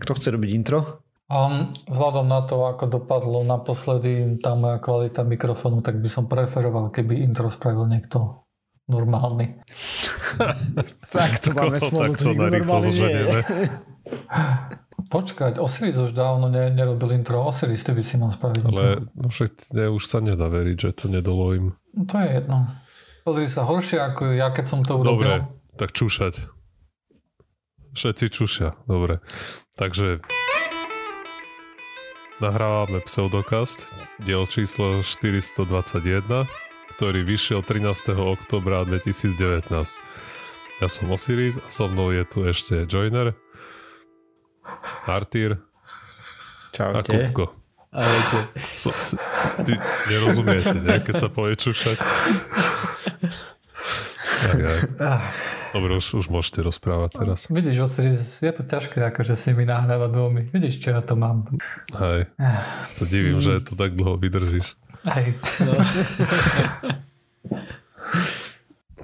Kto chce robiť intro? Um, vzhľadom na to, ako dopadlo naposledy tá moja kvalita mikrofónu, tak by som preferoval, keby intro spravil niekto normálny. tak to máme smolu, to normálny nie je. Počkať, Osiris už dávno ne, nerobil intro. Osiris, ty by si mal spraviť Ale no však ne, už sa nedá veriť, že to nedovolím. No, to je jedno. Pozri sa, horšie ako ja, keď som to urobil. Dobre, tak čúšať. Všetci čušia, dobre. Takže nahrávame Pseudokast, diel číslo 421, ktorý vyšiel 13. oktobra 2019. Ja som Osiris a so mnou je tu ešte Joiner, Artýr Čaute. a Kupko. Ahojte. So, si, ty nerozumiete, nie? keď sa povie čušať. Tak, aj. Dobre, už, už môžete rozprávať teraz. Vidíš, Osiris, je to ťažké, akože si mi nahrávať dvomi. Vidíš, čo ja to mám. Hej. Sa divím, že to tak dlho vydržíš. Hej. No,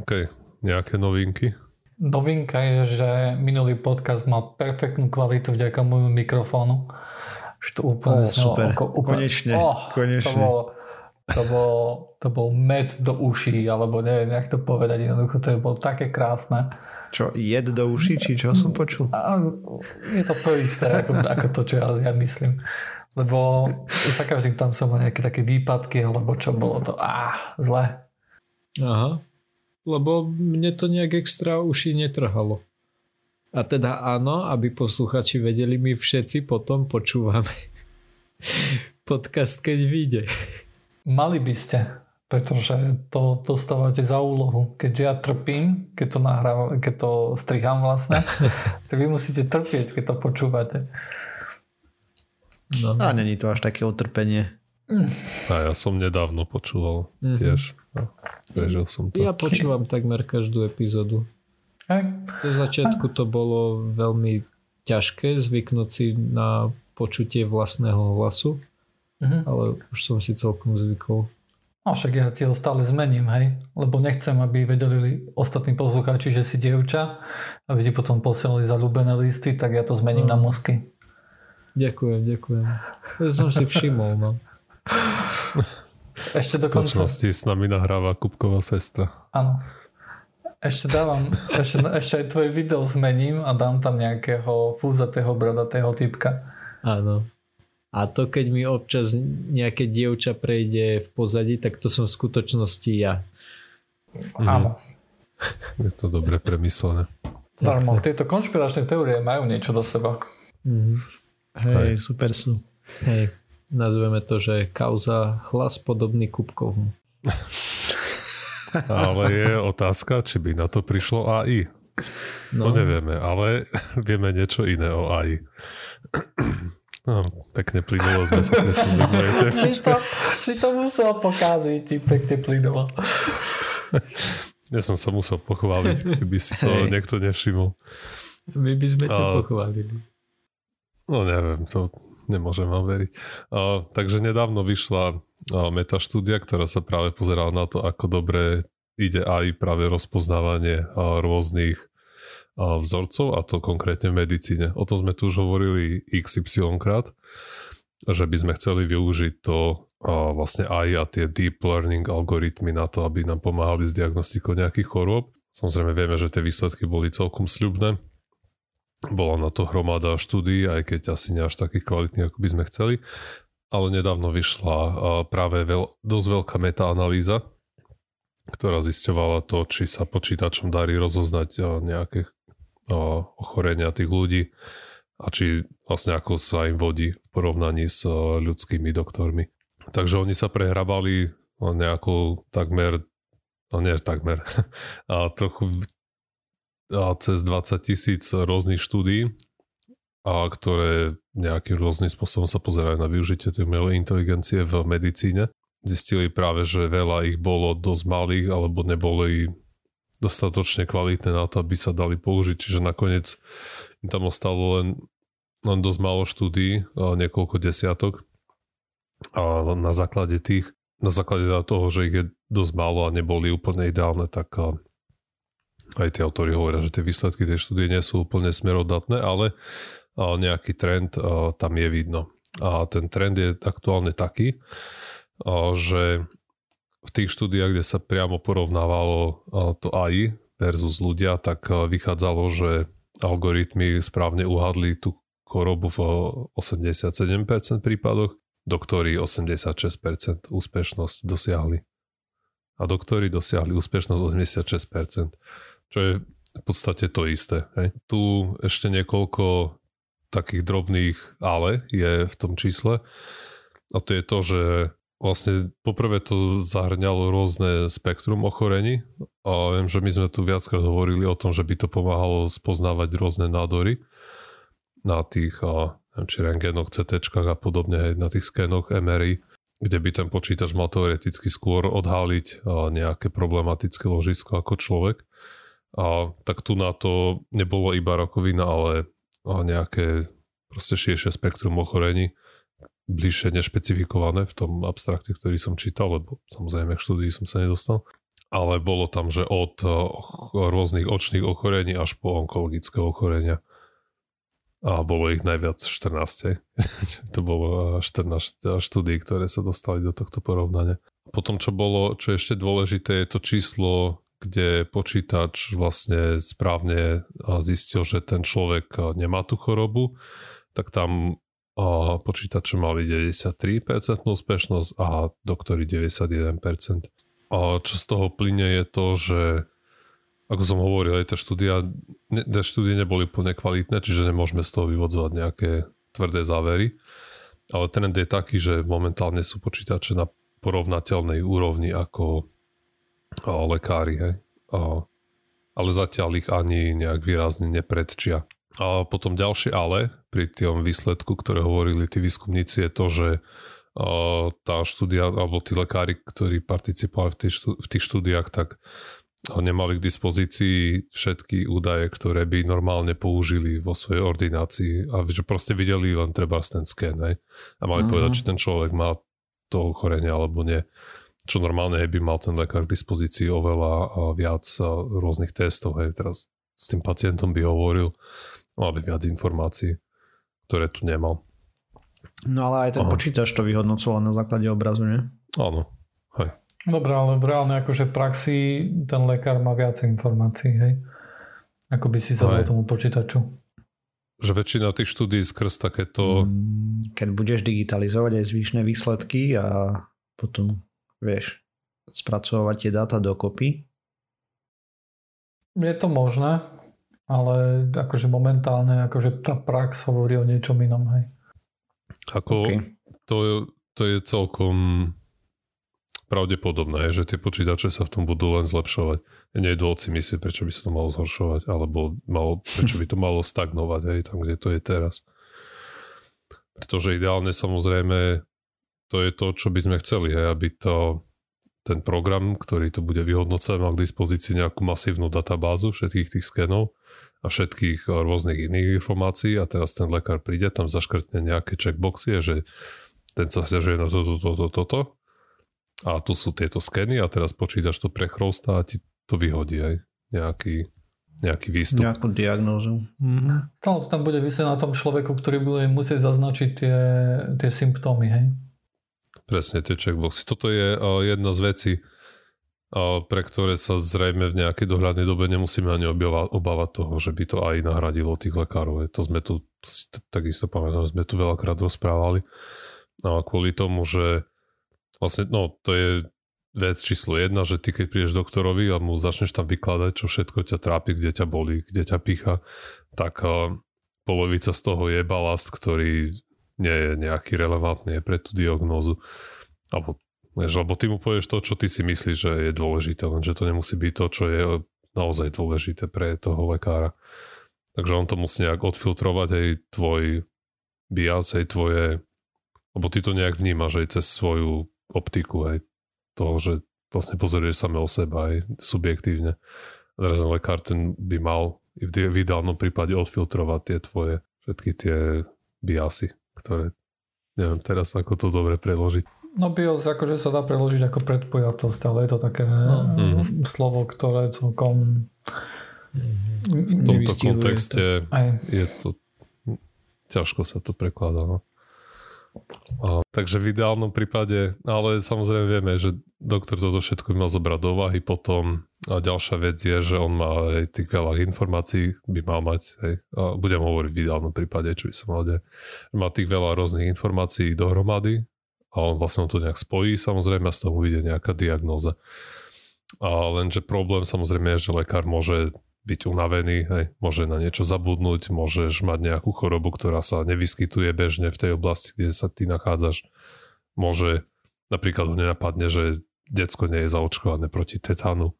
OK, nejaké novinky? Novinka je, že minulý podcast mal perfektnú kvalitu vďaka môjmu mikrofónu. Že to úplne znelo super. Ako, úplne, Konečne, oh, konečne. To bol, to, bol, to bol med do uší, alebo neviem, jak to povedať. Jednoducho to bolo také krásne. Čo, jed do uší, či čo som počul? A je to to isté, ako, ako to, čo ja, ja myslím. Lebo za každým tam som mal nejaké také výpadky, alebo čo bolo to, á, zle. Aha. Lebo mne to nejak extra uši netrhalo. A teda áno, aby posluchači vedeli, my všetci potom počúvame podcast, keď vyjde. Mali by ste, pretože to dostávate za úlohu. Keďže ja trpím, keď to nahrávam, keď to striham vlastne, tak vy musíte trpieť, keď to počúvate. No. A není to až také utrpenie. A ja som nedávno počúval Mhm. tiež. No, prežil som to. Ja počúvam takmer každú epizódu. Do začiatku to bolo veľmi ťažké zvyknúť si na počutie vlastného hlasu, Mhm. ale už som si celkom zvykol. No však ja ti ho stále zmením, hej. Lebo nechcem, aby vedeli ostatní poslucháči, že si dievča, aby ti potom posielali zalúbené listy, tak ja to zmením na musky. Ďakujem, ďakujem. To som si všimol, no. V Ešte dokonca... skutočnosti s nami nahráva Kupková sestra. Áno. Ešte dávam, ešte, ešte aj tvoje video zmením a dám tam nejakého fúzatého, bradatého typka. Áno. A to, keď mi občas nejaké dievča prejde v pozadí, tak to som v skutočnosti ja. Mhm. Áno. Je to dobre premyslené. Darmo, tieto konšpiračné teórie majú niečo do seba. Mhm. Hej, super sú. Hej, nazveme to, že kauza hlas podobný Kupkovmu. Ale je otázka, či by na to prišlo AI. To No, nevieme, ale vieme niečo iné o AI. No, pekne plynulo sme sa presúvali na jej tému. Si to, si to musel pokaziť, ti pekne plynulo. Ja som sa musel pochváliť, keby si to Hej. niekto nevšimol. my by sme ťa pochválili. No neviem, to nemôžem vám veriť. A, takže nedávno vyšla a, metaštúdia, ktorá sa práve pozerala na to, ako dobre ide aj práve rozpoznávanie a, rôznych vzorcov, a to konkrétne v medicíne. O tom sme tu už hovorili XY krát, že by sme chceli využiť to a vlastne aj a tie deep learning algoritmy na to, aby nám pomáhali s diagnostikou nejakých chorôb. Samozrejme vieme, že tie výsledky boli celkom sľubné, bola na to hromada štúdií, aj keď asi nie až takých kvalitných, ako by sme chceli. Ale nedávno vyšla práve veľ, dosť veľká metaanalýza, ktorá zisťovala to, či sa počítačom darí rozoznať nejaké ochorenia tých ľudí a či vlastne ako sa im vodí v porovnaní s ľudskými doktormi. Takže oni sa prehrabali a, nejakou takmer, no nie takmer, a trochu a cez 20 tisíc rôznych štúdií, a ktoré nejakým rôznym spôsobom sa pozerajú na využitie tej umelej inteligencie v medicíne. Zistili práve, že veľa ich bolo dosť malých alebo neboli dostatočne kvalitné na to, aby sa dali použiť, čiže nakoniec im tam ostalo len, len dosť málo štúdií, niekoľko desiatok a na základe tých, na základe toho, že ich je dosť málo a neboli úplne ideálne, tak aj tí autori hovoria, že tie výsledky tej štúdie nie sú úplne smerodatné, ale nejaký trend tam je vidno. A ten trend je aktuálne taký, že v tých štúdiách, kde sa priamo porovnávalo to AI versus ľudia, tak vychádzalo, že algoritmy správne uhadli tú chorobu v 87% prípadoch, doktori 86% úspešnosť dosiahli. A doktori dosiahli úspešnosť 86%, čo je v podstate to isté. Hej. Tu ešte niekoľko takých drobných ale je v tom čísle. A to je to, že vlastne poprvé to zahrňalo rôzne spektrum ochorení. A viem, že my sme tu viackrát hovorili o tom, že by to pomáhalo spoznávať rôzne nádory na tých neviem, či rengenoch, CT a podobne, na tých skenoch MRI, kde by ten počítač mal teoreticky skôr odhaliť nejaké problematické ložisko ako človek. A tak tu na to nebolo iba rakovina, ale nejaké proste širšie spektrum ochorení, bližšie nešpecifikované v tom abstrakte, ktorý som čítal, lebo samozrejme k štúdii som sa nedostal. Ale bolo tam, že od rôznych očných ochorení až po onkologické ochorenia. A bolo ich najviac 14. to bolo 14 štúdí, ktoré sa dostali do tohto porovnania. Potom, čo bolo, čo je ešte dôležité, je to číslo kde počítač vlastne správne zistil, že ten človek nemá tú chorobu, tak tam počítače mali 93% úspešnosť a doktori 91%. A čo z toho plyne je to, že ako som hovoril, aj tie štúdia, tie štúdie neboli plne kvalitné, čiže nemôžeme z toho vyvodzovať nejaké tvrdé závery. Ale trend je taký, že momentálne sú počítače na porovnateľnej úrovni ako lekári, hej. O, ale zatiaľ ich ani nejak výrazne nepredčia. A potom ďalšie ale pri tom výsledku, ktoré hovorili tí výskumníci, je to, že tá štúdia, alebo tí lekári, ktorí participovali v, tých, štú, v tých štúdiách, tak nemali k dispozícii všetky údaje, ktoré by normálne použili vo svojej ordinácii a že proste videli len treba ten sken hej? a mali uh-huh. povedať, či ten človek má to ochorenie alebo nie čo normálne by mal ten lekár k dispozícii oveľa viac rôznych testov. Hej. Teraz s tým pacientom by hovoril, mal by viac informácií, ktoré tu nemal. No ale aj ten Aha. počítač to vyhodnocoval na základe obrazu, nie? Áno, hej. Dobre, ale v reálne akože praxi ten lekár má viac informácií, hej? Ako by si zadal tomu počítaču. Že väčšina tých štúdí skrz takéto... Mm, keď budeš digitalizovať aj zvyšné výsledky a potom vieš, spracovať tie dáta dokopy? Je to možné, ale akože momentálne akože tá prax hovorí o niečom inom, hej. Ako okay. to, to je celkom pravdepodobné, že tie počítače sa v tom budú len zlepšovať. Nejdu si myslieť, prečo by sa to malo zhoršovať, alebo malo, prečo by to malo stagnovať, hej, tam, kde to je teraz. Pretože ideálne samozrejme to je to, čo by sme chceli, hej, aby to, ten program, ktorý to bude vyhodnocovať, mal k dispozícii nejakú masívnu databázu všetkých tých skenov a všetkých eh, rôznych iných informácií a teraz ten lekár príde, tam zaškrtne nejaké checkboxy, že ten sa stiažuje na toto, toto, toto a tu sú tieto skeny a teraz počítač to prechrostá a ti to vyhodí aj nejaký, nejaký výstup. Nejakú diagnózu. Mhm. Stále to tam bude vysieť na tom človeku, ktorý bude musieť zaznačiť tie, tie symptómy, hej? Presne, tie checkboxy. Toto je uh, jedna z vecí, uh, pre ktoré sa zrejme v nejakej dohľadnej dobe nemusíme ani obávať toho, že by to aj nahradilo tých lekárov. To sme tu, to si takisto pamätám, sme tu veľakrát rozprávali. A kvôli tomu, že vlastne, no, to je vec číslo jedna, že ty keď prídeš doktorovi a mu začneš tam vykladať, čo všetko ťa trápi, kde ťa bolí, kde ťa pícha, tak polovica z toho je balast, ktorý nie je nejaký relevantný pre tú diagnózu. Alebo, vieš, lebo ty mu povieš to, čo ty si myslíš, že je dôležité, lenže to nemusí byť to, čo je naozaj dôležité pre toho lekára. Takže on to musí nejak odfiltrovať aj tvoj bias, aj tvoje, lebo ty to nejak vnímaš aj cez svoju optiku, aj toho, že vlastne pozoruješ same o seba aj subjektívne. Teraz lekár ten by mal v ideálnom prípade odfiltrovať tie tvoje, všetky tie biasy ktoré neviem teraz ako to dobre preložiť. No BIOS akože sa dá preložiť ako predpojatosť, ale je to také mm-hmm. slovo, ktoré celkom v tomto kontexte je to ťažko sa to prekladá. No. A, takže v ideálnom prípade, ale samozrejme vieme, že doktor toto všetko by mal zobrať do úvahy potom a ďalšia vec je, že on má aj tých veľa informácií, by mal mať, hej, a budem hovoriť v ideálnom prípade, čo by sa mal deť, má tých veľa rôznych informácií dohromady a on vlastne to nejak spojí, samozrejme a z toho vyjde nejaká diagnóza. A lenže problém samozrejme je, že lekár môže byť unavený, hej, môže na niečo zabudnúť, môžeš mať nejakú chorobu, ktorá sa nevyskytuje bežne v tej oblasti, kde sa ty nachádzaš. Môže napríklad ho nenapadne, že decko nie je zaočkované proti tetánu.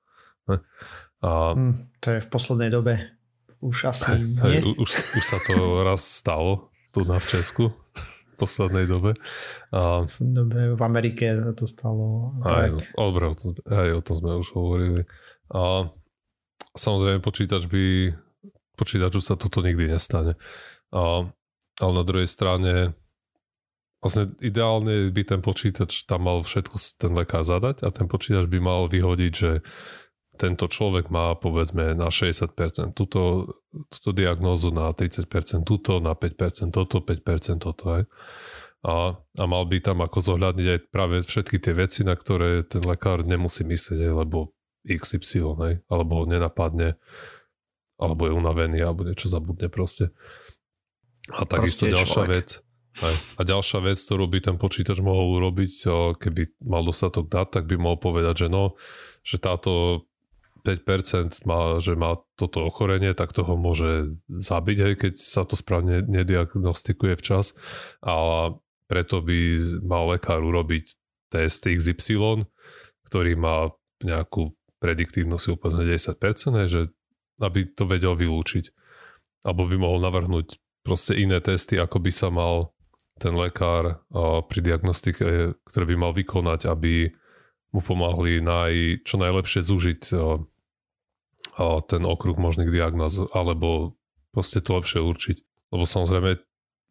A, mm, to je v poslednej dobe už asi hej, nie. Hej, už, už sa to raz stalo tu na v Česku poslednej dobe. A, v poslednej dobe v Amerike to stalo. Aj, tak. aj o tom sme už hovorili. A, Samozrejme počítač by počítaču sa toto nikdy nestane. A, ale na druhej strane vlastne ideálne by ten počítač tam mal všetko ten lekár zadať a ten počítač by mal vyhodiť, že tento človek má povedzme na 60% túto, túto diagnózu, na 30% túto, na 5% toto, 5% toto. Aj. A, a mal by tam ako zohľadniť aj práve všetky tie veci, na ktoré ten lekár nemusí myslieť, lebo XY, hej, alebo ho nenapadne, alebo je unavený, alebo niečo zabudne proste. A takisto ďalšia človek. vec, aj, a ďalšia vec, ktorú by ten počítač mohol urobiť, keby mal dostatok dát, tak by mohol povedať, že no, že táto 5% má, že má toto ochorenie, tak toho môže zabiť, hej, keď sa to správne nediagnostikuje včas. A preto by mal lekár urobiť test XY, ktorý má nejakú prediktívnosť úplne 10%, že aby to vedel vylúčiť. Alebo by mohol navrhnúť proste iné testy, ako by sa mal ten lekár pri diagnostike, ktoré by mal vykonať, aby mu pomáhali naj, čo najlepšie zúžiť ten okruh možných diagnóz, alebo proste to lepšie určiť. Lebo samozrejme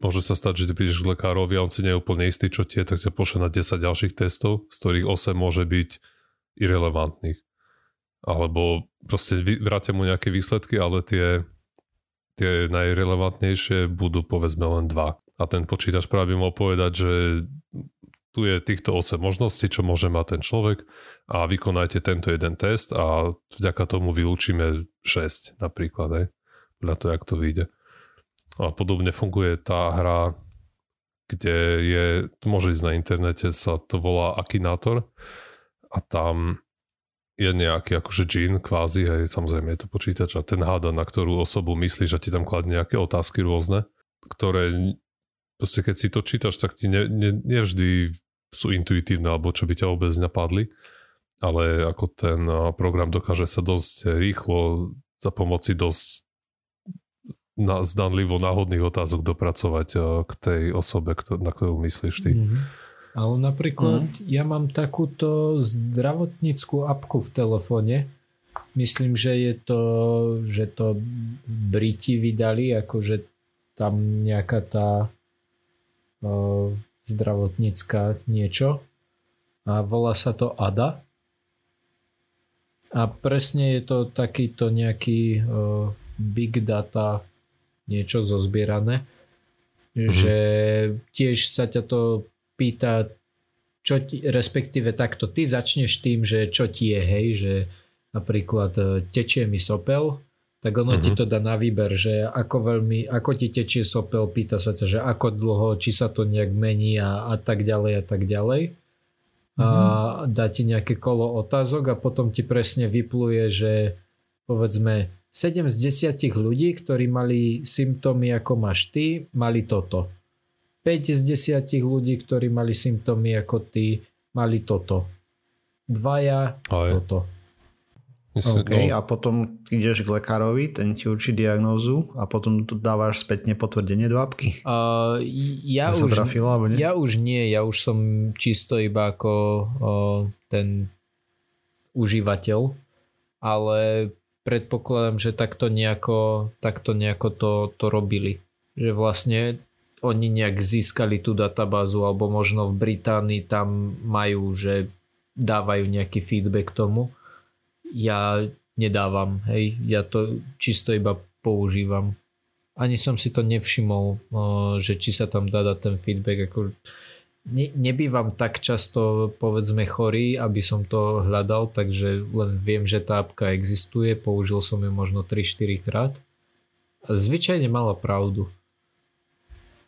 môže sa stať, že ty prídeš k lekárovi a on si nie je úplne istý, čo tie, tak ťa pošle na 10 ďalších testov, z ktorých 8 môže byť irrelevantných alebo proste vrátia mu nejaké výsledky, ale tie, tie najrelevantnejšie budú povedzme len dva. A ten počítač práve by povedať, že tu je týchto 8 možností, čo môže mať ten človek a vykonajte tento jeden test a vďaka tomu vylúčime 6 napríklad, aj, podľa toho, jak to vyjde. A podobne funguje tá hra, kde je, môže ísť na internete, sa to volá Akinator a tam je nejaký akože džin kvázi, hej, samozrejme je to počítač a ten háda, na ktorú osobu myslíš a ti tam kladne nejaké otázky rôzne, ktoré proste keď si to čítaš, tak ti ne, ne, nevždy sú intuitívne alebo čo by ťa vôbec napadli, ale ako ten program dokáže sa dosť rýchlo za pomoci dosť na, zdanlivo náhodných otázok dopracovať k tej osobe, na ktorú myslíš ty. Mm-hmm. Ale napríklad mm. ja mám takúto zdravotníckú apku v telefóne. Myslím, že je to, že to Briti vydali, akože tam nejaká tá zdravotnícka niečo a volá sa to ADA. A presne je to takýto nejaký big data niečo zozbierané, mm-hmm. že tiež sa ťa to pýta, čo ti, respektíve takto, ty začneš tým, že čo ti je, hej, že napríklad e, tečie mi sopel, tak ono uh-huh. ti mhm. to dá na výber, že ako veľmi, ako ti tečie sopel, pýta sa ťa, že ako dlho, či sa to nejak mení a, a tak ďalej a tak ďalej. A mhm. dá ti nejaké kolo otázok a potom ti presne vypluje, že povedzme 7 z 10 ľudí, ktorí mali symptómy ako máš ty, mali toto. 5 z 10 ľudí, ktorí mali symptómy ako ty, mali toto. Dvaja Aj. toto. Myslím, OK, no. a potom ideš k lekárovi, ten ti určí diagnózu a potom tu dávaš spätne potvrdenie do apky. Uh, ja, už, trafilo, nie? ja už nie, ja už som čisto iba ako uh, ten užívateľ, ale predpokladám, že takto nejako, takto nejako to, to robili. Že vlastne oni nejak získali tú databázu alebo možno v Británii tam majú, že dávajú nejaký feedback tomu. Ja nedávam, hej, ja to čisto iba používam. ani som si to nevšimol, že či sa tam dá dať ten feedback. Ako, ne, nebývam tak často povedzme chorý, aby som to hľadal, takže len viem, že tá apka existuje, použil som ju možno 3-4 krát. A zvyčajne mala pravdu.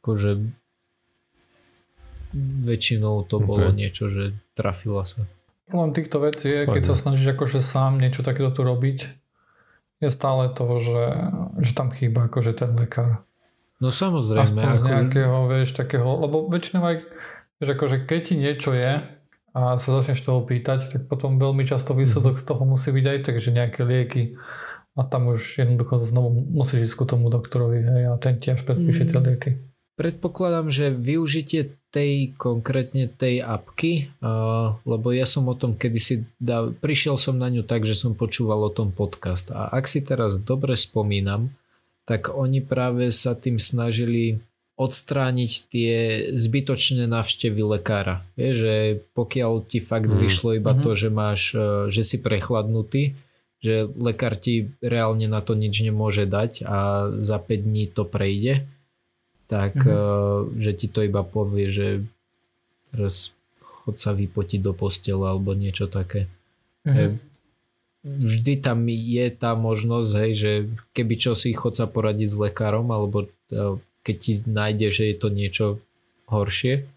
Akože väčšinou to okay. bolo niečo, že trafila sa. Len týchto vecí je, keď sa snažíš akože sám niečo takéto tu robiť, je stále to, že, že tam chýba akože ten lekár. No samozrejme. Aspoň ako... z nejakého, vieš, takého, lebo väčšinou aj, vieš, akože keď ti niečo je a sa začneš toho pýtať, tak potom veľmi často výsledok mm-hmm. z toho musí byť aj tak, že nejaké lieky a tam už jednoducho znovu musíš ísť ku tomu doktorovi hej, a ten ti až predpíše mm. tie lieky. Predpokladám, že využitie tej konkrétne tej apky, lebo ja som o tom kedysi, dá, prišiel som na ňu tak, že som počúval o tom podcast a ak si teraz dobre spomínam, tak oni práve sa tým snažili odstrániť tie zbytočné návštevy lekára. Je, že pokiaľ ti fakt mm. vyšlo iba mm-hmm. to, že máš, že si prechladnutý, že lekár ti reálne na to nič nemôže dať a za 5 dní to prejde, tak mm-hmm. že ti to iba povie, že teraz chod sa vypotiť do postele alebo niečo také. Mm-hmm. Vždy tam je tá možnosť, hej, že keby čo si chod sa poradiť s lekárom alebo e, keď ti nájde, že je to niečo horšie.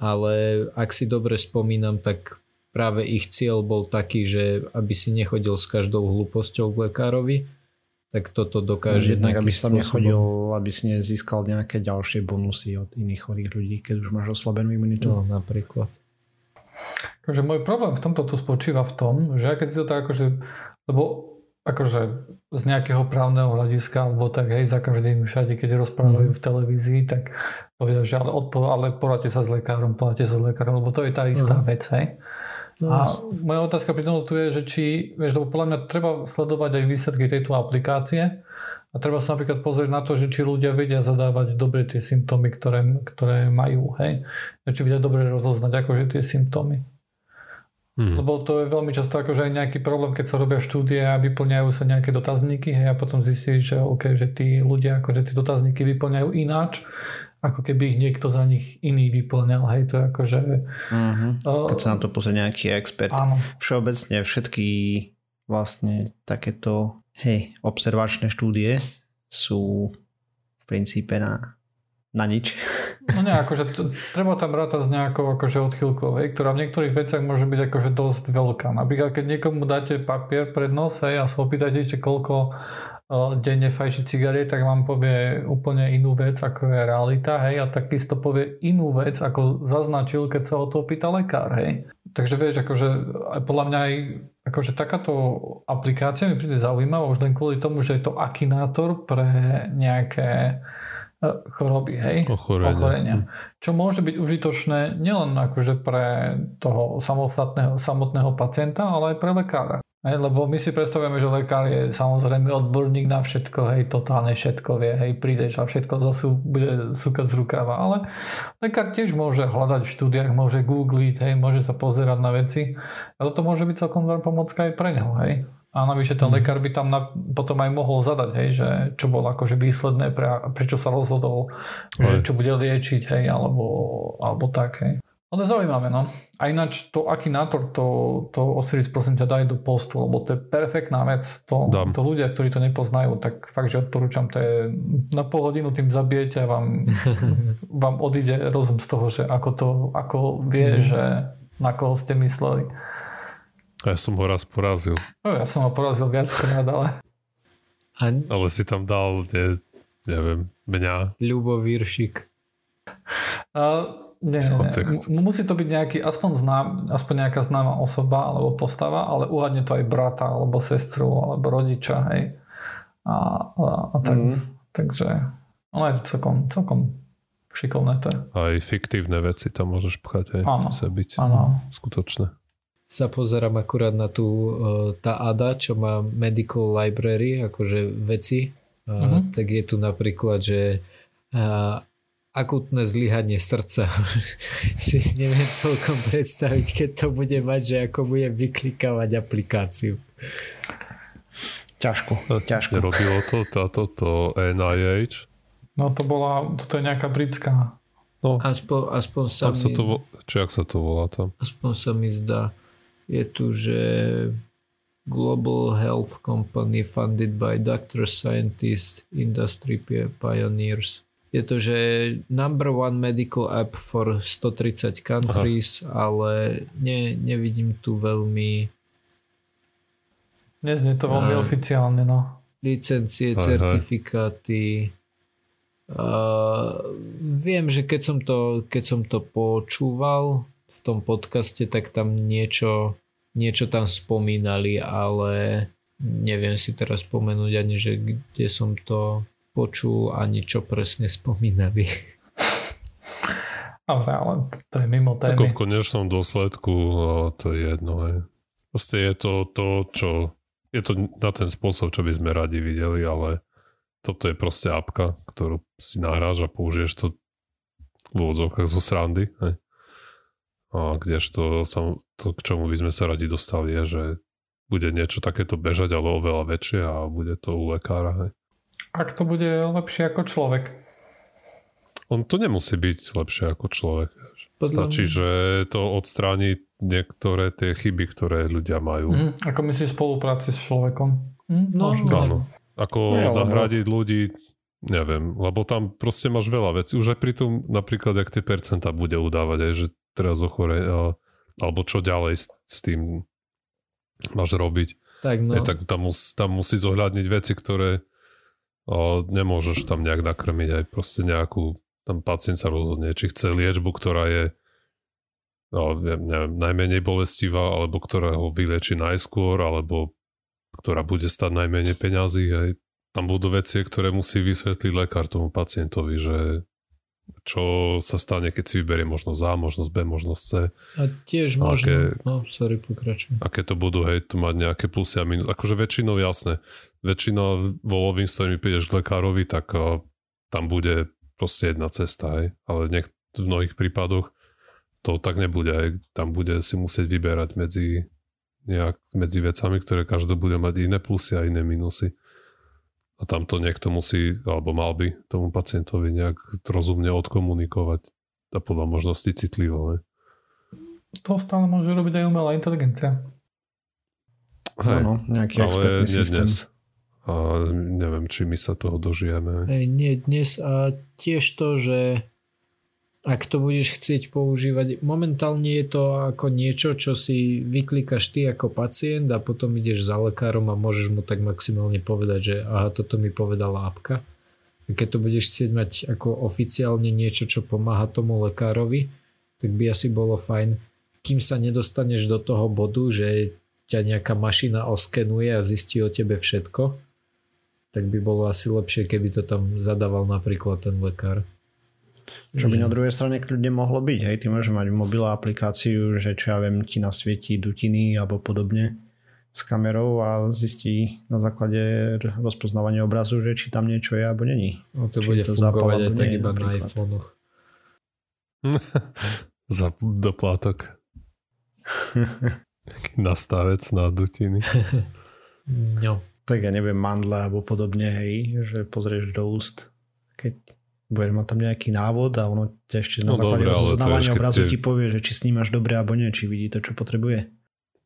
Ale ak si dobre spomínam, tak práve ich cieľ bol taký, že aby si nechodil s každou hlúposťou k lekárovi, tak toto dokáže... Jednak, aby si tam nechodil, aby si nezískal nejaké ďalšie bonusy od iných chorých ľudí, keď už máš oslabenú imunitu. No, napríklad. Takže môj problém v tomto tu spočíva v tom, že ja keď si to tak akože, lebo akože z nejakého právneho hľadiska, alebo tak hej, za každým všade, keď rozprávajú mm. v televízii, tak povedia, že ale, odpo- ale poradte sa s lekárom, poradte sa s lekárom, lebo to je tá istá mm. vec, hej. No, a moja otázka pri tu je, že či, vieš, lebo podľa mňa treba sledovať aj výsledky tejto aplikácie a treba sa napríklad pozrieť na to, že či ľudia vedia zadávať dobre tie symptómy, ktoré, ktoré majú, hej. Či vedia dobre rozoznať akože tie symptómy. Hmm. Lebo to je veľmi často akože aj nejaký problém, keď sa robia štúdie a vyplňajú sa nejaké dotazníky hej, a potom zistí, že, okay, že tí ľudia akože tie dotazníky vyplňajú ináč ako keby ich niekto za nich iný vyplňal. Hej, to je akože... Uh-huh. Keď sa na to pozrie nejaký expert. Áno. Všeobecne všetky vlastne takéto hej, observačné štúdie sú v princípe na, na nič. No nie, akože to, treba tam rátať s nejakou akože odchylkou, hej, ktorá v niektorých veciach môže byť akože dosť veľká. Napríklad, keď niekomu dáte papier pred nos hej, a sa opýtate, či koľko denne fajčiť cigaret, tak vám povie úplne inú vec, ako je realita, hej, a takisto povie inú vec, ako zaznačil, keď sa o to pýta lekár, hej. Takže vieš, akože podľa mňa aj akože takáto aplikácia mi príde zaujímavá už len kvôli tomu, že je to akinátor pre nejaké e, choroby, hej, ochorenia. ochorenia. Hm. Čo môže byť užitočné nielen akože pre toho samotného, samotného pacienta, ale aj pre lekára. Hej, lebo my si predstavujeme, že lekár je samozrejme odborník na všetko, hej, totálne všetko vie, hej, prídeš a všetko zase bude súkať z rukáva, ale lekár tiež môže hľadať v štúdiách, môže googliť, hej, môže sa pozerať na veci a toto môže byť celkom veľmi pomocka aj pre neho, hej. A navyše ten mhm. lekár by tam na, potom aj mohol zadať, hej, že čo bolo akože výsledné, pre, prečo sa rozhodol, že, čo bude liečiť, hej, alebo, alebo tak, hej. Ale zaujímavé, no. A ináč to Akinator, to, to Osiris prosím ťa daj do postu, lebo to je perfektná vec. To, to ľudia, ktorí to nepoznajú, tak fakt, že odporúčam, to je na pol hodinu tým zabijete a vám, vám odíde rozum z toho, že ako to, ako vie, mm. že na koho ste mysleli. Ja som ho raz porazil. No, ja som ho porazil viackrát, ale... Ale si tam dal, ne, neviem, mňa. Ľubo Viršik. Uh, nie, nie. Musí to byť nejaký, aspoň, znám, aspoň nejaká známa osoba alebo postava, ale uhadne to aj brata alebo sestru alebo rodiča, hej. A, a, a tak. Mm. Takže ono je to celkom, celkom šikovné to je. Aj fiktívne veci tam môžeš pchať, hej. Áno, Musia byť áno. skutočné. Sa pozerám akurát na tú, e, tá ADA, čo má Medical Library, akože veci. Uh-huh. Tak je tu napríklad, že akutné zlyhanie srdca. si neviem celkom predstaviť, keď to bude mať, že ako bude vyklikávať aplikáciu. Ťažko, ťažko. Robilo to táto to NIH. No to bola, toto je nejaká britská. No, Aspoň, aspoň sa mi, sa to, vo- či ak sa to volá tam. aspoň sa mi zdá, je tu, že Global Health Company funded by doctors, scientists, industry pioneers. Je to, že number one medical app for 130 countries, Aha. ale ne, nevidím tu veľmi Neznie to veľmi Aj. oficiálne, no. licencie, Aj, aj. certifikáty. Uh, viem, že keď som, to, keď som to počúval v tom podcaste, tak tam niečo, niečo tam spomínali, ale neviem si teraz spomenúť ani, že kde som to počul, ani čo presne spomínali. Ale, ale to je mimo Ako témy. v konečnom dôsledku to je jedno. Hej. Proste je to to, čo... Je to na ten spôsob, čo by sme radi videli, ale toto je proste apka, ktorú si nahráš a použiješ to v úvodzovkách zo srandy. Hej. A kdežto sam, to, k čomu by sme sa radi dostali, je, že bude niečo takéto bežať, ale oveľa väčšie a bude to u lekára. Hej. Ak to bude lepšie ako človek. On to nemusí byť lepšie ako človek. Stačí, že to odstráni niektoré tie chyby, ktoré ľudia majú. Mhm. Ako myslíš spolupráci s človekom? Mhm, No, možno. no. Áno. Ako Nie, nahradiť ľudí, neviem, lebo tam proste máš veľa vecí. Už aj pri tom napríklad, jak tie percenta bude udávať, aj že teraz ochore, alebo čo ďalej s, s tým máš robiť. Tak no, No. tak tam, mus, tam musí zohľadniť veci, ktoré nemôžeš tam nejak nakrmiť aj proste nejakú, tam pacient sa rozhodne, či chce liečbu, ktorá je no, neviem, najmenej bolestivá, alebo ktorá ho vylieči najskôr, alebo ktorá bude stať najmenej peňazí. Aj. Tam budú veci, ktoré musí vysvetliť lekár tomu pacientovi, že čo sa stane, keď si vyberie možnosť A, možnosť B, možnosť C a tiež A možno... aké- No, sorry, pokračuj. aké to budú, hej, to mať nejaké plusy a minus. Akože väčšinou jasné. Väčšinou vo Lovin, s ktorými prídeš k lekárovi, tak uh, tam bude proste jedna cesta, hej. Ale niek- v mnohých prípadoch to tak nebude, hej. Tam bude si musieť vyberať medzi, nejak, medzi vecami, ktoré každý bude mať iné plusy a iné minusy. A tam to niekto musí, alebo mal by tomu pacientovi nejak rozumne odkomunikovať a podľa možnosti citlivo. Hej. To stále môže robiť aj umelá inteligencia. Áno, nejaký ale expertný nie systém. dnes. A neviem, či my sa toho dožijeme. Hej, nie dnes a tiež to, že ak to budeš chcieť používať, momentálne je to ako niečo, čo si vyklikaš ty ako pacient a potom ideš za lekárom a môžeš mu tak maximálne povedať, že aha, toto mi povedala apka. A keď to budeš chcieť mať ako oficiálne niečo, čo pomáha tomu lekárovi, tak by asi bolo fajn, kým sa nedostaneš do toho bodu, že ťa nejaká mašina oskenuje a zistí o tebe všetko, tak by bolo asi lepšie, keby to tam zadával napríklad ten lekár. Čo by na druhej strane kľudne mohlo byť, hej, ty môžeš mať v mobile aplikáciu, že čo ja viem, ti nasvietí dutiny alebo podobne s kamerou a zistí na základe rozpoznávania obrazu, že či tam niečo je alebo není. No to Či bude to fungovať aj tak iba na iPhonech. Za doplátok. Taký nastavec na dutiny. No. Tak ja neviem, mandle alebo podobne, hej, že pozrieš do úst, keď budeš mať tam nejaký návod a ono ťa ešte na No základe to keď obrazu tie- ti povie, že či snímaš dobre alebo nie, či vidí to, čo potrebuje.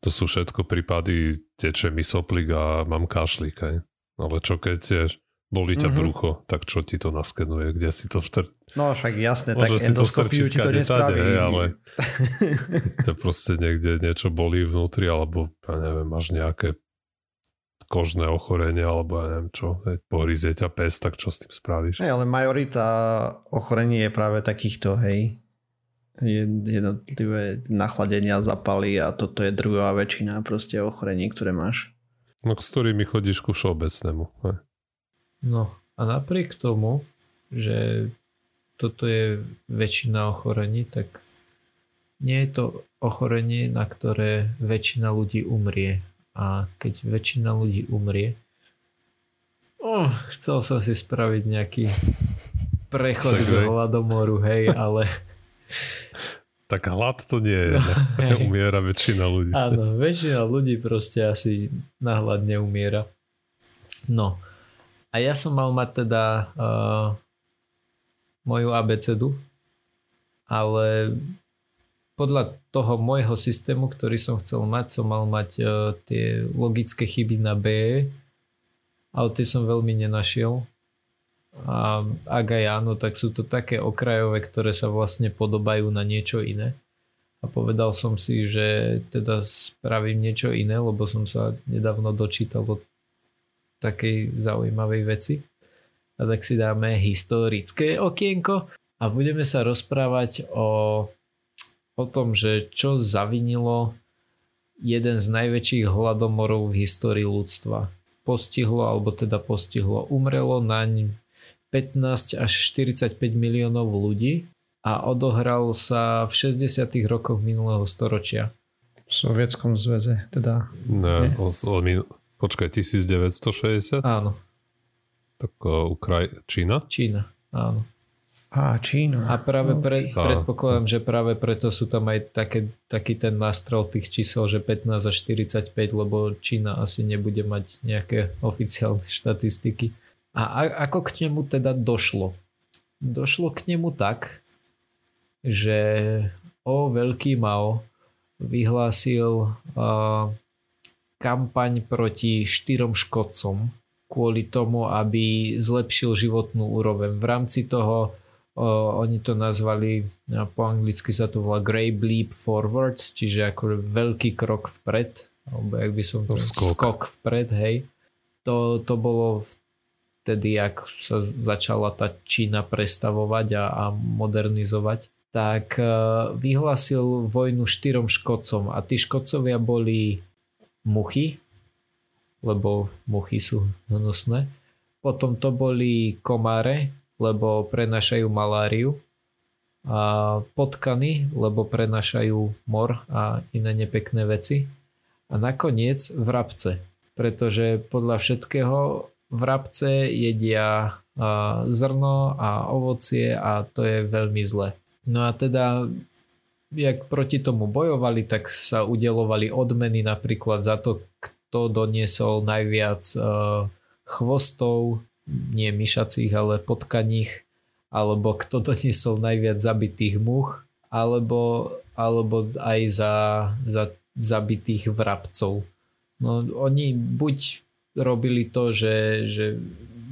To sú všetko prípady, teče mi soplík a mám kašlík. Aj. Ale čo keď tiež bolí ťa Mhm. brucho, tak čo ti to naskenuje, kde si to vtr... No však jasne, Môže tak to endoskopiu ti to nespraví. hej, ale- ťa proste niekde niečo bolí vnútri, alebo ja neviem, máš nejaké kožné ochorenie, alebo ja neviem čo, hej, pohryzie ťa pes, tak čo s tým spravíš? Hej, ale majorita ochorení je práve takýchto, hej. Jed- Jednotlivé nachladenia, zapaly a toto je druhá väčšina proste ochorení, ktoré máš. No s ktorými chodíš ku všeobecnému. Hej. no a napriek tomu, že toto je väčšina ochorení, tak nie je to ochorenie, na ktoré väčšina ľudí umrie. A keď väčšina ľudí umrie, oh, chcel som si spraviť nejaký prechod Segway. k hladomoru, hej, ale Tak hlad to nie je. hej. Umiera väčšina ľudí. áno, väčšina ľudí proste asi na hlad neumiera. No. A ja som mal mať teda uh, moju abecedu, ale podľa toho môjho systému, ktorý som chcel mať, som mal mať uh, tie logické chyby na B, ale tie som veľmi nenašiel. A ak aj áno, tak sú to také okrajové, ktoré sa vlastne podobajú na niečo iné. A povedal som si, že teda spravím niečo iné, lebo som sa nedávno dočítal o takej zaujímavej veci. A tak si dáme historické okienko a budeme sa rozprávať o, o tom, že čo zavinilo jeden z najväčších hladomorov v histórii ľudstva. Postihlo, alebo teda postihlo, umrelo naň 15 až 45 miliónov ľudí a odohral sa v 60. rokoch minulého storočia. V Sovietskom zväze, teda. Ne, o, o, počkaj, 1960? Áno. Tak o, Ukraj... Čína? Čína, áno. Á, Čína. A práve pre, predpokladám, že práve preto sú tam aj také, taký ten nástrel tých čísel, že 15 až 45, lebo Čína asi nebude mať nejaké oficiálne štatistiky. A ako k nemu teda došlo? Došlo k nemu tak, že o veľký Mao vyhlásil uh, kampaň proti štyrom škodcom kvôli tomu, aby zlepšil životnú úroveň. V rámci toho oni to nazvali, po anglicky sa to volá Grey Leap Forward, čiže ako veľký krok vpred, alebo jak by som to... Skok. skok vpred, hej. To, to bolo vtedy, ak sa začala tá Čína prestavovať a, a modernizovať, tak e, vyhlásil vojnu štyrom škodcom a tí škodcovia boli muchy, lebo muchy sú hnusné. Potom to boli komáre, lebo prenašajú maláriu. A potkany, lebo prenašajú mor a iné nepekné veci. A nakoniec vrabce, pretože podľa všetkého vrabce jedia zrno a ovocie a to je veľmi zle. No a teda jak proti tomu bojovali, tak sa udelovali odmeny napríklad za to, kto doniesol najviac chvostov, nie myšacích, ale potkaních, alebo kto doniesol najviac zabitých much, alebo, alebo aj za, za zabitých vrabcov. No oni buď robili to, že, že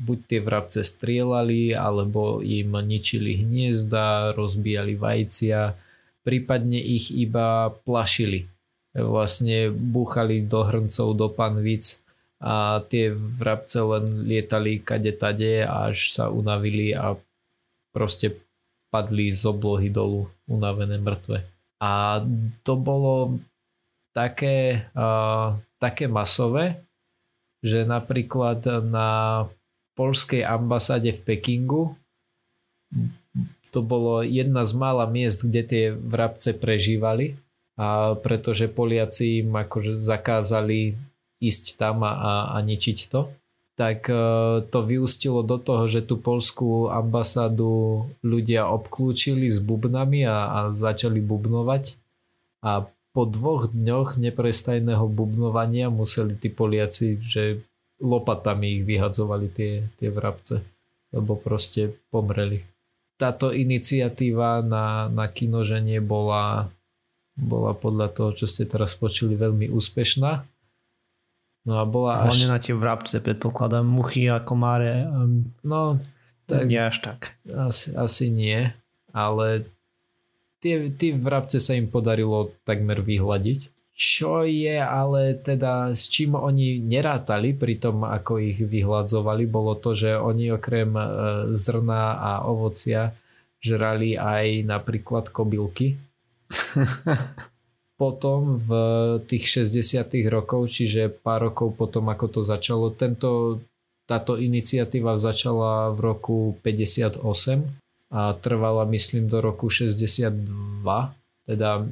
buď tie vrabce strieľali, alebo im ničili hniezda, rozbíjali vajcia, prípadne ich iba plašili. Vlastne búchali do hrncov, do panvic a tie vrabce len lietali kade tade, až sa unavili a proste padli z oblohy dolu, unavené mŕtve. A to bolo také, uh, také masové, že napríklad na polskej ambasáde v Pekingu to bolo jedna z mála miest, kde tie vrabce prežívali a pretože Poliaci im akože zakázali ísť tam a, a, ničiť to tak e, to vyústilo do toho, že tú polskú ambasádu ľudia obklúčili s bubnami a, a začali bubnovať a po dvoch dňoch neprestajného bubnovania museli tí Poliaci, že lopatami ich vyhadzovali tie, tie vrabce, lebo proste pomreli. Táto iniciatíva na, na kinoženie bola, bola podľa toho, čo ste teraz počuli, veľmi úspešná. No a bola Hlavne až... na tie vrabce, predpokladám, muchy a komáre. Um, no, tak, nie až tak. Asi, asi nie, ale tie, tie vrabce sa im podarilo takmer vyhľadiť. Čo je ale teda s čím oni nerátali pri tom, ako ich vyhľadzovali, bolo to, že oni okrem e, zrna a ovocia žrali aj napríklad kobylky. potom v tých 60 rokov, čiže pár rokov potom, ako to začalo, tento, táto iniciatíva začala v roku 58 a trvala myslím do roku 62, teda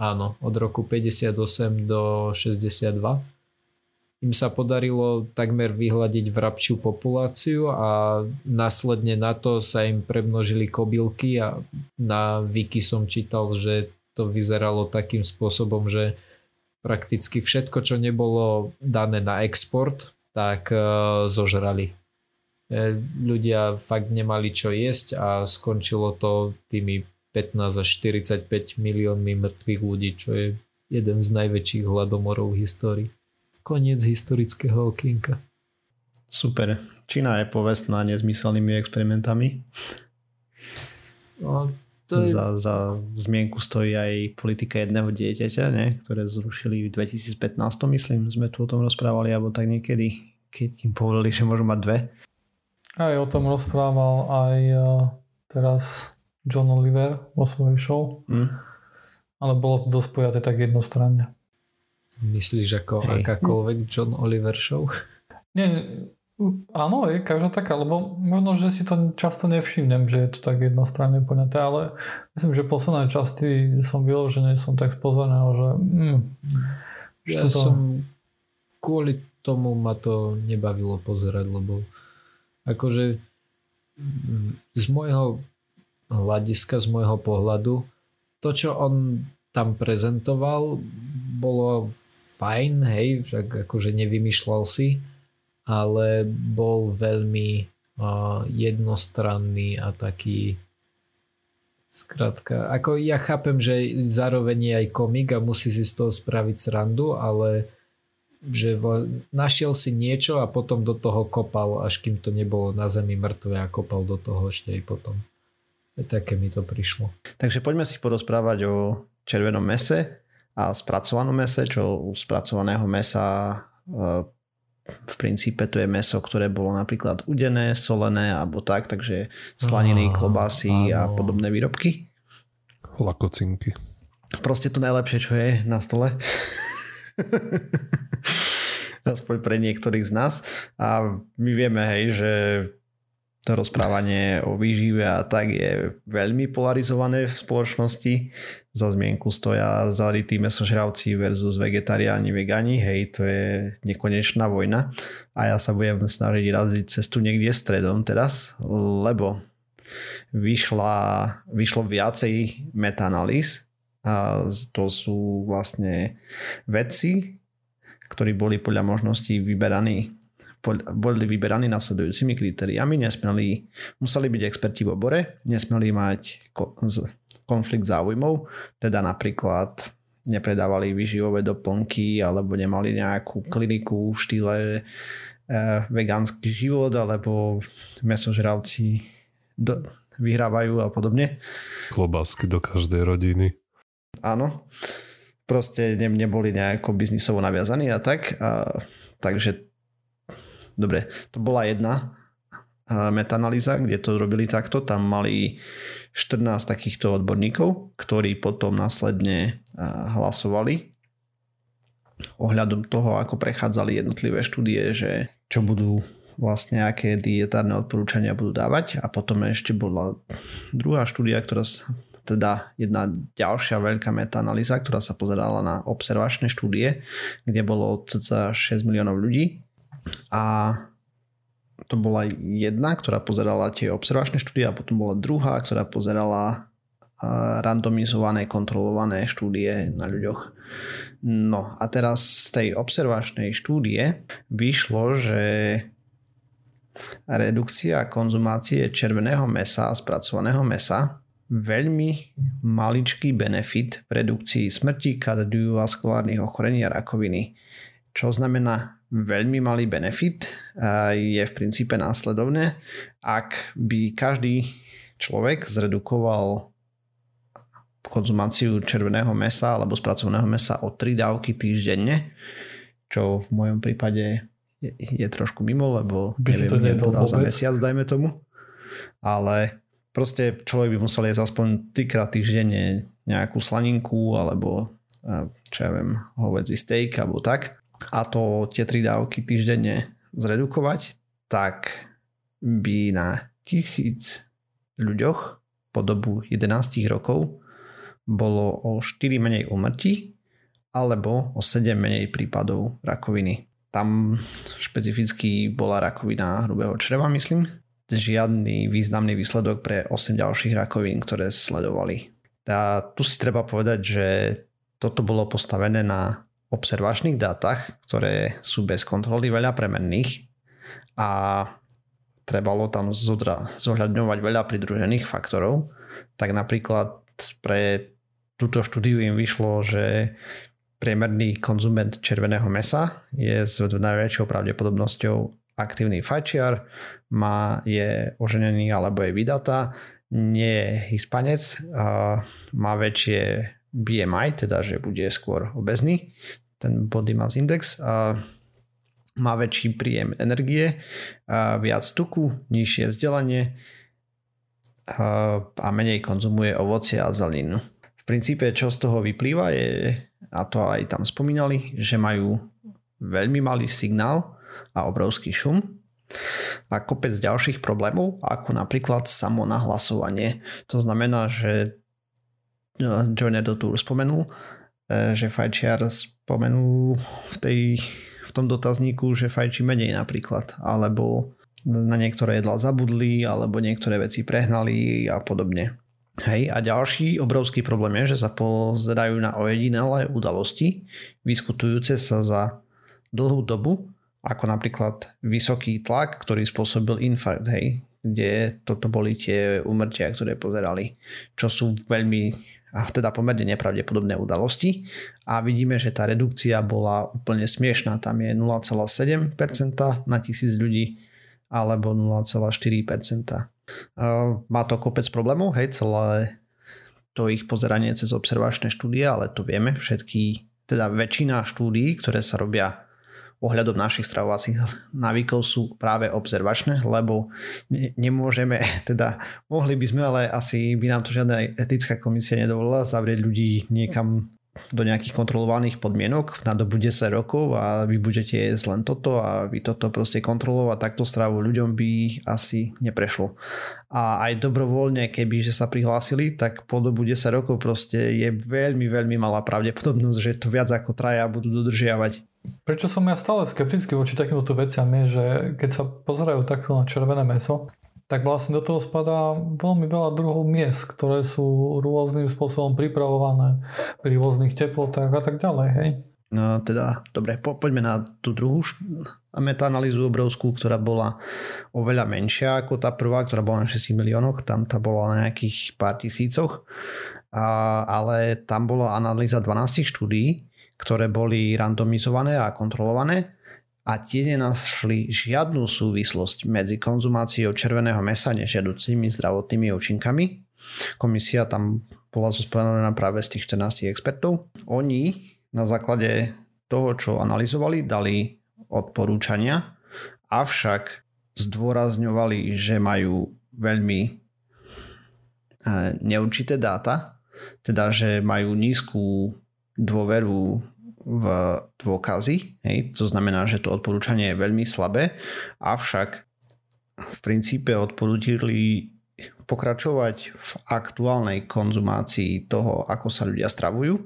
áno, od roku 58 do 62. Im sa podarilo takmer vyhľadiť vrabčiu populáciu a následne na to sa im premnožili kobylky a na Wiki som čítal, že to vyzeralo takým spôsobom, že prakticky všetko, čo nebolo dané na export, tak uh, zožrali. E, ľudia fakt nemali čo jesť a skončilo to tými 15 až 45 miliónmi mŕtvych ľudí, čo je jeden z najväčších hladomorov v histórii. Koniec historického okienka. Super. Čína je povestná nezmyselnými experimentami. No, to je... za, za zmienku stojí aj politika jedného dieťaťa, ne? ktoré zrušili v 2015, myslím, sme tu o tom rozprávali, alebo tak niekedy, keď im povedali, že môžu mať dve. Aj o tom rozprával aj uh, teraz John Oliver vo svojej show. Mm. Ale bolo to dosť pojaté tak jednostranne. Myslíš ako Hej. akákoľvek John Oliver show? Nie, áno, je každá taká, lebo možno, že si to často nevšimnem, že je to tak jednostranne poňaté, ale myslím, že posledné časti som vyložený, som tak spozornil, že mm, ja to... som kvôli tomu ma to nebavilo pozerať, lebo akože z môjho hľadiska, z môjho pohľadu, to, čo on tam prezentoval, bolo fajn, hej, však akože nevymýšľal si, ale bol veľmi uh, jednostranný a taký Skrátka, ako ja chápem, že zároveň je aj komik a musí si z toho spraviť srandu, ale že našiel si niečo a potom do toho kopal, až kým to nebolo na zemi mŕtve a kopal do toho ešte aj potom. Také mi to prišlo. Takže poďme si porozprávať o červenom mese a spracovanom mese, čo u spracovaného mesa e, v princípe to je meso, ktoré bolo napríklad udené, solené alebo tak, takže slaniny, klobásy a podobné výrobky. Lakocinky. Proste to najlepšie, čo je na stole. Aspoň pre niektorých z nás. A my vieme, hej, že to rozprávanie o výžive a tak je veľmi polarizované v spoločnosti. Za zmienku stoja zarytí mesožravci versus vegetariáni, vegani. Hej, to je nekonečná vojna. A ja sa budem snažiť raziť cestu niekde stredom teraz, lebo vyšla, vyšlo viacej metanalýz a to sú vlastne vedci, ktorí boli podľa možností vyberaní boli vyberaní nasledujúcimi kritériami. Nesmeli, museli byť experti v obore, nesmeli mať konflikt záujmov, teda napríklad nepredávali vyživové doplnky alebo nemali nejakú kliniku v štýle e, vegánsky život alebo mesožravci do, vyhrávajú a podobne. Klobásky do každej rodiny. Áno. Proste ne, neboli nejako biznisovo naviazaní a tak. A, takže dobre, to bola jedna metanalýza, kde to robili takto. Tam mali 14 takýchto odborníkov, ktorí potom následne hlasovali ohľadom toho, ako prechádzali jednotlivé štúdie, že čo budú vlastne aké dietárne odporúčania budú dávať a potom ešte bola druhá štúdia, ktorá teda jedna ďalšia veľká metaanalýza, ktorá sa pozerala na observačné štúdie, kde bolo cca 6 miliónov ľudí a to bola jedna, ktorá pozerala tie observačné štúdie a potom bola druhá, ktorá pozerala randomizované, kontrolované štúdie na ľuďoch. No a teraz z tej observačnej štúdie vyšlo, že redukcia konzumácie červeného mesa a spracovaného mesa veľmi maličký benefit v redukcii smrti, kardiovaskulárnych ochorení a rakoviny. Čo znamená veľmi malý benefit je v princípe následovné. Ak by každý človek zredukoval konzumáciu červeného mesa alebo spracovaného mesa o 3 dávky týždenne, čo v mojom prípade je, je trošku mimo, lebo by neviem, to nie za mesiac, dajme tomu. Ale proste človek by musel jesť aspoň trikrát týždenne nejakú slaninku alebo čo ja viem, hovedzí steak alebo tak a to tie tri dávky týždenne zredukovať, tak by na tisíc ľuďoch po dobu 11 rokov bolo o 4 menej umrtí alebo o 7 menej prípadov rakoviny. Tam špecificky bola rakovina hrubého čreva, myslím, žiadny významný výsledok pre 8 ďalších rakovín, ktoré sledovali. A tu si treba povedať, že toto bolo postavené na observačných dátach, ktoré sú bez kontroly veľa premenných a trebalo tam zohľadňovať veľa pridružených faktorov, tak napríklad pre túto štúdiu im vyšlo, že priemerný konzument červeného mesa je s najväčšou pravdepodobnosťou aktívny fajčiar, má, je oženený alebo je vydata, nie je hispanec, má väčšie BMI, teda že bude skôr obezný, ten body mass index, a má väčší príjem energie, a viac tuku, nižšie vzdelanie a menej konzumuje ovocie a zeleninu. V princípe, čo z toho vyplýva je, a to aj tam spomínali, že majú veľmi malý signál a obrovský šum a kopec ďalších problémov, ako napríklad samonahlasovanie. To znamená, že John to tu spomenul, že fajčiar spomenul v, tej, v tom dotazníku, že fajči menej napríklad, alebo na niektoré jedlá zabudli, alebo niektoré veci prehnali a podobne. Hej, a ďalší obrovský problém je, že sa pozerajú na ojedinelé udalosti, vyskutujúce sa za dlhú dobu, ako napríklad vysoký tlak, ktorý spôsobil infarkt, hej, kde toto boli tie umrtia, ktoré pozerali, čo sú veľmi, a teda pomerne nepravdepodobné udalosti. A vidíme, že tá redukcia bola úplne smiešná, tam je 0,7% na tisíc ľudí, alebo 0,4%. Má to kopec problémov, hej, celé to ich pozeranie cez observačné štúdie, ale to vieme, všetky, teda väčšina štúdií, ktoré sa robia ohľadom našich stravovacích návykov sú práve observačné, lebo nemôžeme, teda mohli by sme, ale asi by nám to žiadna etická komisia nedovolila zavrieť ľudí niekam do nejakých kontrolovaných podmienok na dobu 10 rokov a vy budete jesť len toto a vy toto proste kontrolovať takto stravu ľuďom by asi neprešlo. A aj dobrovoľne, keby že sa prihlásili, tak po dobu 10 rokov proste je veľmi, veľmi malá pravdepodobnosť, že to viac ako traja budú dodržiavať. Prečo som ja stále skeptický voči takýmto veciam je, že keď sa pozerajú takto na červené meso, tak vlastne do toho spadá veľmi veľa druhov miest, ktoré sú rôznym spôsobom pripravované pri rôznych teplotách a tak ďalej, hej? No teda, dobre, po, poďme na tú druhú metaanalýzu obrovskú, ktorá bola oveľa menšia ako tá prvá, ktorá bola na 6 miliónoch, tam tá bola na nejakých pár tisícoch, a, ale tam bola analýza 12 štúdií, ktoré boli randomizované a kontrolované a tie nenašli žiadnu súvislosť medzi konzumáciou červeného mesa nežiaducimi zdravotnými účinkami. Komisia tam bola zospojená práve z tých 14 expertov. Oni na základe toho, čo analyzovali, dali odporúčania, avšak zdôrazňovali, že majú veľmi e, neurčité dáta, teda že majú nízku dôveru v dôkazy, hej, to znamená, že to odporúčanie je veľmi slabé, avšak v princípe odporúčili pokračovať v aktuálnej konzumácii toho, ako sa ľudia stravujú.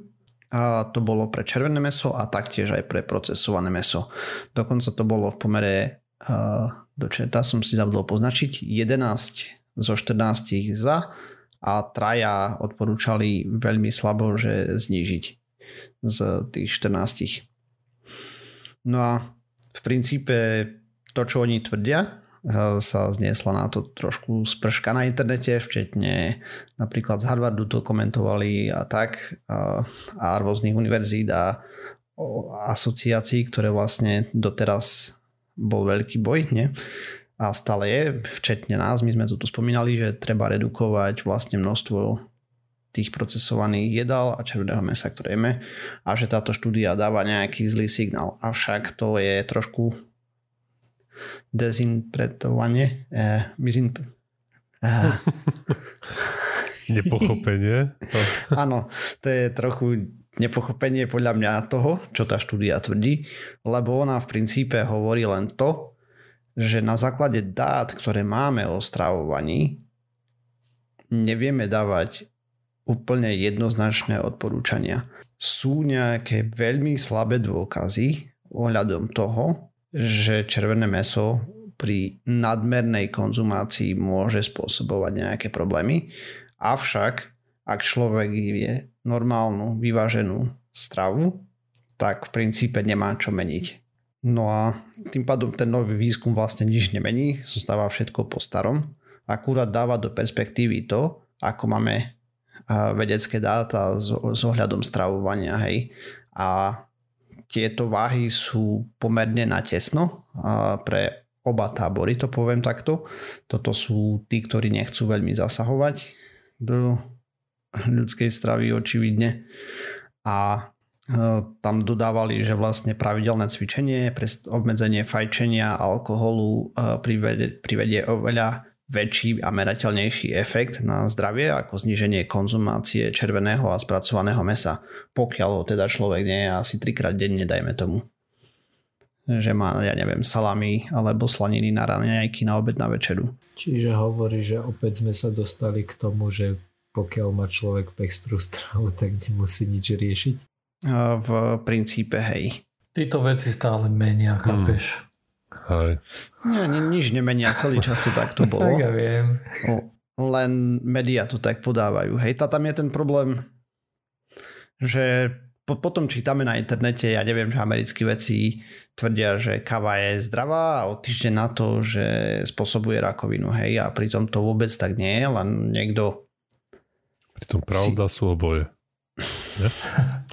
A to bolo pre červené meso a taktiež aj pre procesované meso. Dokonca to bolo v pomere, do četa som si zabudol poznačiť, 11 zo 14 za a traja odporúčali veľmi slabo, že znížiť z tých 14. No a v princípe to, čo oni tvrdia, sa zniesla na to trošku sprška na internete, včetne napríklad z Harvardu to komentovali a tak a, a rôznych univerzít a asociácií, ktoré vlastne doteraz bol veľký boj, nie? A stále je, včetne nás, my sme tu spomínali, že treba redukovať vlastne množstvo tých procesovaných jedál a červeného mesa, ktoré jeme a že táto štúdia dáva nejaký zlý signál. Avšak to je trošku dezinpretovanie. Eh, mizin, eh. Nepochopenie. Áno, to je trochu nepochopenie podľa mňa toho, čo tá štúdia tvrdí, lebo ona v princípe hovorí len to, že na základe dát, ktoré máme o stravovaní, nevieme dávať úplne jednoznačné odporúčania. Sú nejaké veľmi slabé dôkazy ohľadom toho, že červené meso pri nadmernej konzumácii môže spôsobovať nejaké problémy. Avšak, ak človek je normálnu, vyváženú stravu, tak v princípe nemá čo meniť. No a tým pádom ten nový výskum vlastne nič nemení, zostáva všetko po starom. Akurát dáva do perspektívy to, ako máme vedecké dáta s, s ohľadom stravovania. Hej. A tieto váhy sú pomerne natesno pre oba tábory, to poviem takto. Toto sú tí, ktorí nechcú veľmi zasahovať do ľudskej stravy očividne. A Eh, tam dodávali, že vlastne pravidelné cvičenie obmedzenie fajčenia alkoholu privedie, privedie oveľa väčší a merateľnejší efekt na zdravie ako zníženie konzumácie červeného a spracovaného mesa, pokiaľ ho teda človek nie je asi trikrát denne, dajme tomu. Že má, ja neviem, salami alebo slaniny na raňajky na obed na večeru. Čiže hovorí, že opäť sme sa dostali k tomu, že pokiaľ má človek pekstrú stravu, tak nemusí nič riešiť v princípe, hej. Títo veci stále menia, chápeš? Hmm. Hej. Nie, ni, nič nemenia, celý čas to takto bolo. tak ja viem. Len médiá to tak podávajú. Hej, tá tam je ten problém, že po, potom čítame na internete, ja neviem, že americkí veci tvrdia, že kava je zdravá a od týždeň na to, že spôsobuje rakovinu, hej, a pritom to vôbec tak nie je, len niekto Pritom pravda si... sú oboje.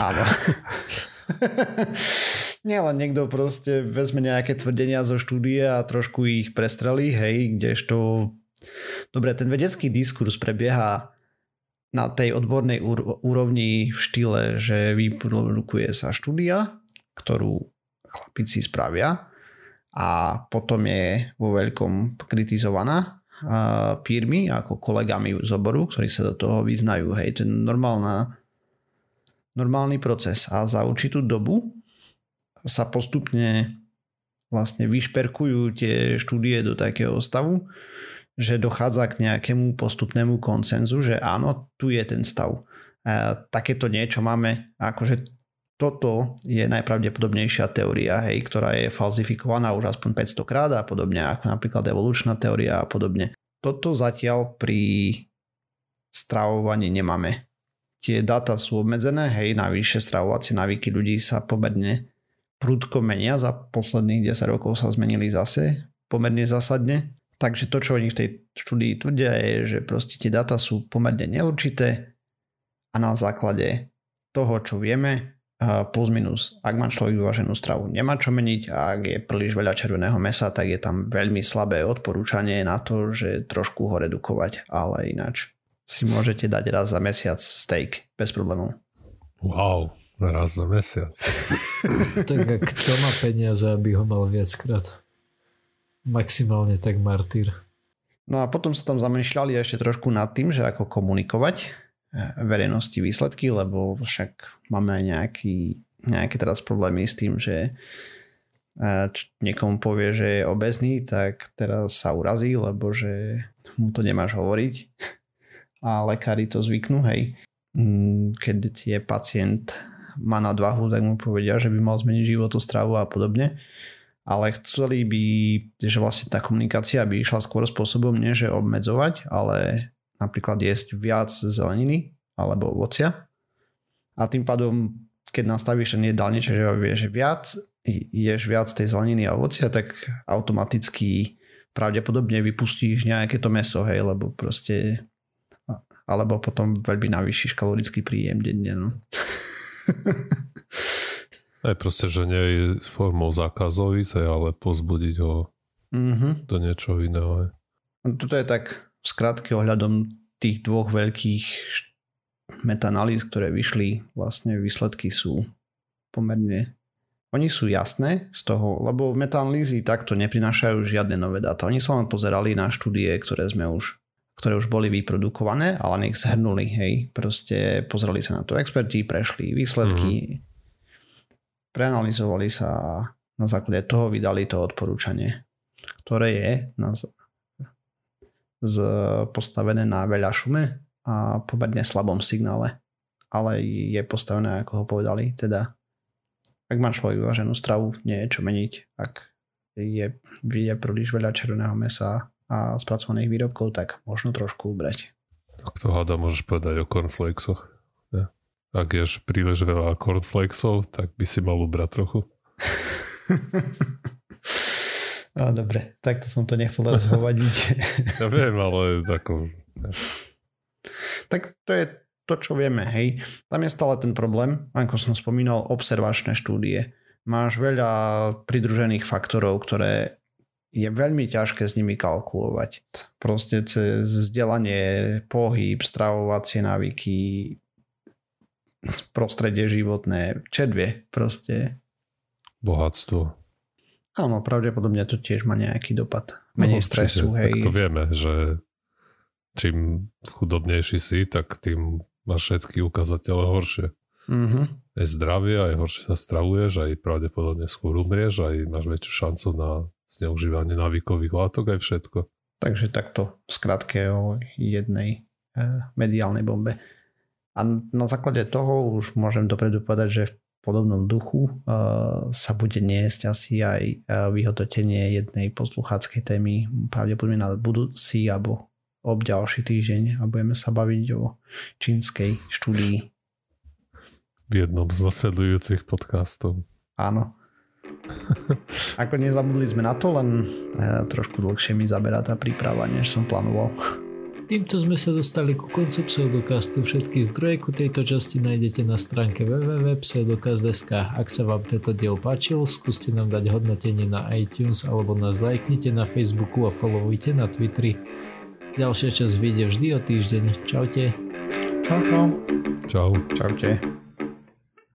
Áno. Nie, len niekto proste vezme nejaké tvrdenia zo štúdie a trošku ich prestrelí, hej, kdežto... Dobre, ten vedecký diskurs prebieha na tej odbornej úrovni v štýle, že vyprodukuje sa štúdia, ktorú chlapici spravia a potom je vo veľkom kritizovaná pírmi ako kolegami z oboru, ktorí sa do toho vyznajú. Hej, to je normálna normálny proces a za určitú dobu sa postupne vlastne vyšperkujú tie štúdie do takého stavu, že dochádza k nejakému postupnému koncenzu, že áno, tu je ten stav. A takéto niečo máme, akože toto je najpravdepodobnejšia teória, hej, ktorá je falzifikovaná už aspoň 500 krát a podobne, ako napríklad evolučná teória a podobne. Toto zatiaľ pri stravovaní nemáme tie dáta sú obmedzené, hej, navyše stravovacie návyky ľudí sa pomerne prudko menia, za posledných 10 rokov sa zmenili zase pomerne zásadne. Takže to, čo oni v tej štúdii tvrdia, je, že proste tie dáta sú pomerne neurčité a na základe toho, čo vieme, plus minus, ak má človek vyváženú stravu, nemá čo meniť a ak je príliš veľa červeného mesa, tak je tam veľmi slabé odporúčanie na to, že trošku ho redukovať, ale ináč si môžete dať raz za mesiac steak bez problémov. Wow, raz za mesiac. tak a kto má peniaze, aby ho mal viackrát? Maximálne tak martýr. No a potom sa tam zamýšľali ešte trošku nad tým, že ako komunikovať eh, verejnosti výsledky, lebo však máme aj nejaký, nejaké teraz problémy s tým, že eh, niekomu povie, že je obezný, tak teraz sa urazí, lebo že mu to nemáš hovoriť a lekári to zvyknú, hej. Mm, keď je pacient má nadvahu, tak mu povedia, že by mal zmeniť životostravu a podobne. Ale chceli by, že vlastne tá komunikácia by išla skôr spôsobom nie, že obmedzovať, ale napríklad jesť viac zeleniny alebo ovocia. A tým pádom, keď nastavíš ten jedálnič, že vieš viac, ješ viac tej zeleniny a ovocia, tak automaticky pravdepodobne vypustíš nejaké to meso, hej, lebo proste alebo potom veľmi navýšiš kalorický príjem denne. No. Aj proste, že nie je formou zákazov ale pozbudiť ho mm-hmm. do niečo iného. Toto je tak v skratke ohľadom tých dvoch veľkých metanalýz, ktoré vyšli, vlastne výsledky sú pomerne oni sú jasné z toho, lebo metanalýzy takto neprinášajú žiadne nové dáta. Oni sa len pozerali na štúdie, ktoré sme už ktoré už boli vyprodukované, ale nech zhrnuli, hej. Proste pozreli sa na to experti, prešli výsledky, mm-hmm. preanalizovali sa a na základe toho vydali to odporúčanie, ktoré je na, z, postavené na veľa šume a pomerne slabom signále. Ale je postavené, ako ho povedali, teda ak má človek vyváženú stravu, nie je čo meniť. Ak je, je príliš veľa červeného mesa a spracovaných výrobkov, tak možno trošku ubrať. Tak to hada môžeš povedať o cornflakesoch. Ja. ak ješ príliš veľa cornflakesov, tak by si mal ubrať trochu. No, dobre, takto som to nechcel teraz hovadiť. ja viem, ale ako... Tak to je to, čo vieme, hej. Tam je stále ten problém, ako som spomínal, observačné štúdie. Máš veľa pridružených faktorov, ktoré je veľmi ťažké s nimi kalkulovať. Proste cez vzdelanie, pohyb, stravovacie návyky, prostredie životné, čedvie proste. Bohatstvo. Áno, pravdepodobne to tiež má nejaký dopad. Menej no, stresu, hej. Tak to vieme, že čím chudobnejší si, tak tým máš všetky ukazateľe horšie. Mm-hmm. Aj zdravie, aj horšie sa stravuješ, aj pravdepodobne skôr umrieš, aj máš väčšiu šancu na zneužívanie návykových látok, aj všetko. Takže takto v skratke o jednej eh, mediálnej bombe. A na základe toho už môžem dopredu povedať, že podobnom duchu uh, sa bude niesť asi aj uh, vyhodnotenie jednej poslucháckej témy pravdepodobne na budúci alebo ob ďalší týždeň a budeme sa baviť o čínskej štúdii. V jednom z nasledujúcich podcastov. Áno. Ako nezabudli sme na to, len uh, trošku dlhšie mi zaberá tá príprava, než som plánoval. Týmto sme sa dostali ku koncu Pseudokastu. Všetky zdroje ku tejto časti nájdete na stránke www.pseudokast.sk. Ak sa vám tento diel páčil, skúste nám dať hodnotenie na iTunes alebo nás lajknite na Facebooku a followujte na Twitteri. Ďalšia časť vyjde vždy o týždeň. Čaute. Čau, čau. Čau. Čaute.